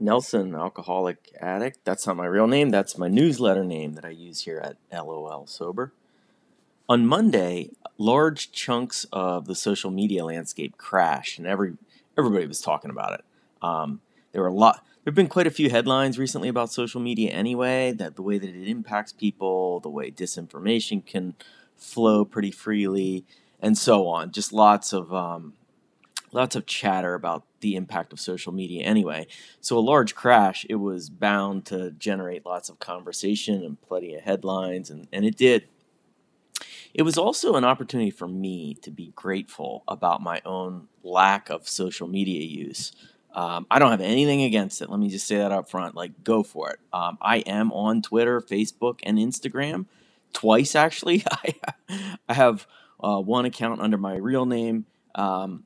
Nelson, alcoholic addict. That's not my real name. That's my newsletter name that I use here at LOL Sober. On Monday, large chunks of the social media landscape crashed, and every everybody was talking about it. Um, there were a lot. There have been quite a few headlines recently about social media, anyway. That the way that it impacts people, the way disinformation can flow pretty freely, and so on. Just lots of um, lots of chatter about the impact of social media anyway. So a large crash, it was bound to generate lots of conversation and plenty of headlines, and, and it did. It was also an opportunity for me to be grateful about my own lack of social media use. Um, I don't have anything against it. Let me just say that up front. Like, go for it. Um, I am on Twitter, Facebook, and Instagram twice actually. I I have uh, one account under my real name, um,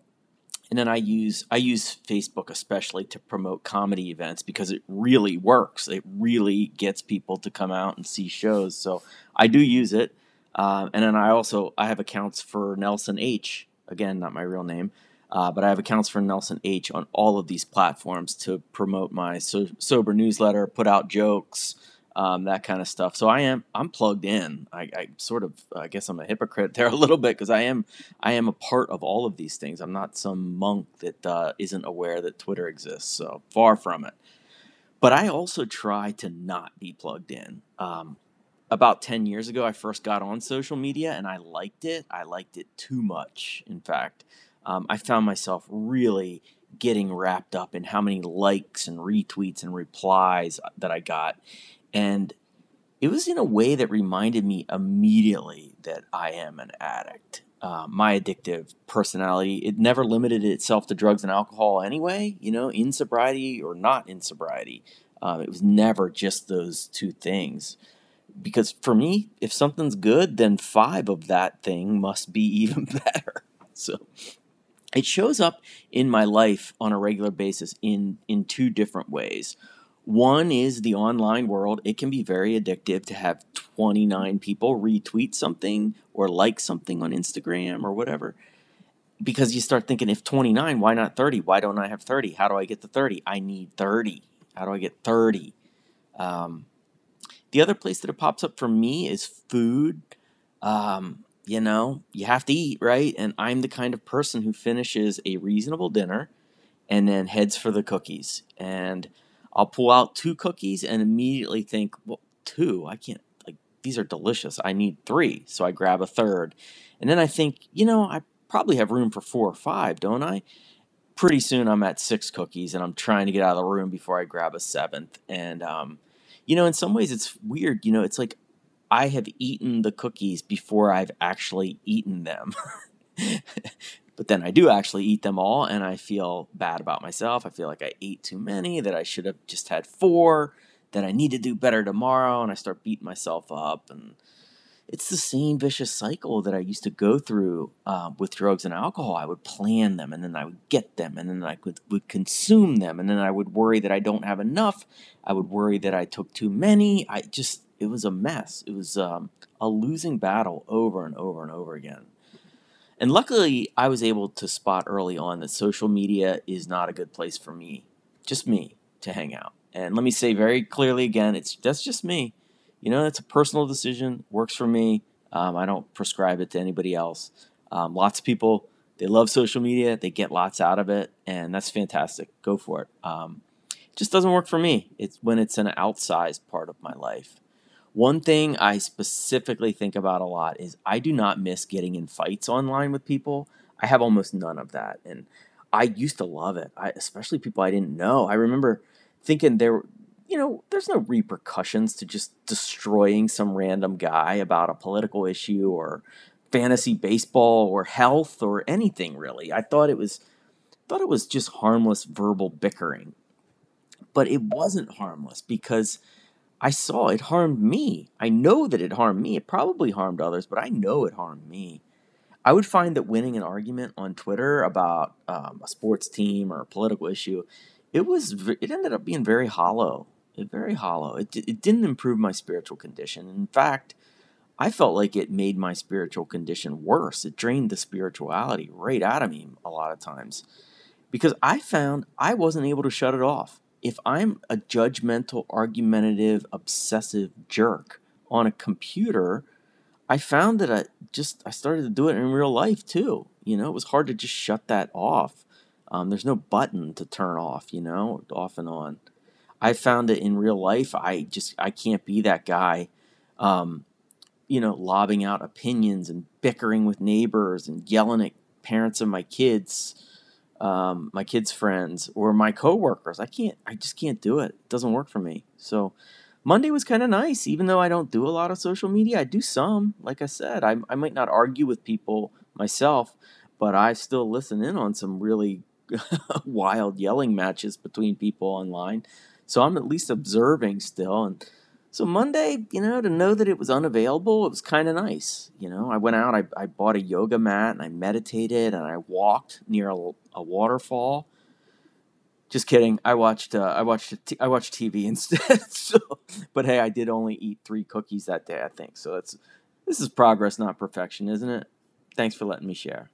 and then I use I use Facebook especially to promote comedy events because it really works. It really gets people to come out and see shows. So I do use it. Uh, and then I also I have accounts for Nelson H. Again, not my real name, uh, but I have accounts for Nelson H. on all of these platforms to promote my so- sober newsletter, put out jokes, um, that kind of stuff. So I am I'm plugged in. I, I sort of I guess I'm a hypocrite there a little bit because I am I am a part of all of these things. I'm not some monk that uh, not aware that Twitter exists. So far from it. But I also try to not be plugged in. Um, about 10 years ago, I first got on social media and I liked it. I liked it too much, in fact. Um, I found myself really getting wrapped up in how many likes and retweets and replies that I got. And it was in a way that reminded me immediately that I am an addict. Uh, my addictive personality, it never limited itself to drugs and alcohol anyway, you know, in sobriety or not in sobriety. Um, it was never just those two things because for me, if something's good, then five of that thing must be even better. So it shows up in my life on a regular basis in in two different ways. One is the online world. It can be very addictive to have 29 people retweet something or like something on Instagram or whatever. Because you start thinking, if 29, why not 30? Why don't I have 30? How do I get to 30? I need 30. How do I get 30? Um, the other place that it pops up for me is food. Um, you know, you have to eat, right? And I'm the kind of person who finishes a reasonable dinner and then heads for the cookies. And I'll pull out two cookies and immediately think, well, two, I can't, like, these are delicious. I need three. So I grab a third. And then I think, you know, I probably have room for four or five, don't I? Pretty soon I'm at six cookies and I'm trying to get out of the room before I grab a seventh. And, um, you know, in some ways it's weird. You know, it's like I have eaten the cookies before I've actually eaten them. but then I do actually eat them all and I feel bad about myself. I feel like I ate too many, that I should have just had four, that I need to do better tomorrow, and I start beating myself up. And it's the same vicious cycle that I used to go through uh, with drugs and alcohol. I would plan them, and then I would get them, and then I would, would consume them, and then I would worry that I don't have enough. I would worry that I took too many. I just, it was a mess. It was um, a losing battle over and over and over again. And luckily, I was able to spot early on that social media is not a good place for me, just me, to hang out. And let me say very clearly again, it's that's just me you know, it's a personal decision. Works for me. Um, I don't prescribe it to anybody else. Um, lots of people they love social media. They get lots out of it, and that's fantastic. Go for it. Um, it just doesn't work for me. It's when it's an outsized part of my life. One thing I specifically think about a lot is I do not miss getting in fights online with people. I have almost none of that, and I used to love it. I, especially people I didn't know. I remember thinking there you know, there's no repercussions to just destroying some random guy about a political issue or fantasy baseball or health or anything really. I thought it was thought it was just harmless verbal bickering. But it wasn't harmless because I saw it harmed me. I know that it harmed me. It probably harmed others, but I know it harmed me. I would find that winning an argument on Twitter about um, a sports team or a political issue, it was it ended up being very hollow very hollow. It, it didn't improve my spiritual condition. In fact, I felt like it made my spiritual condition worse. It drained the spirituality right out of me a lot of times because I found I wasn't able to shut it off. If I'm a judgmental, argumentative, obsessive jerk on a computer, I found that I just I started to do it in real life too. You know, it was hard to just shut that off. Um, there's no button to turn off, you know, off and on. I found that in real life, I just I can't be that guy, um, you know, lobbing out opinions and bickering with neighbors and yelling at parents of my kids, um, my kids' friends or my coworkers. I can't. I just can't do it. It doesn't work for me. So Monday was kind of nice, even though I don't do a lot of social media. I do some. Like I said, I I might not argue with people myself, but I still listen in on some really wild yelling matches between people online. So I'm at least observing still. And so Monday, you know, to know that it was unavailable, it was kind of nice. You know, I went out, I, I bought a yoga mat and I meditated and I walked near a, a waterfall. Just kidding. I watched uh, I watched I watched TV instead. so, but hey, I did only eat three cookies that day. I think so. That's this is progress, not perfection, isn't it? Thanks for letting me share.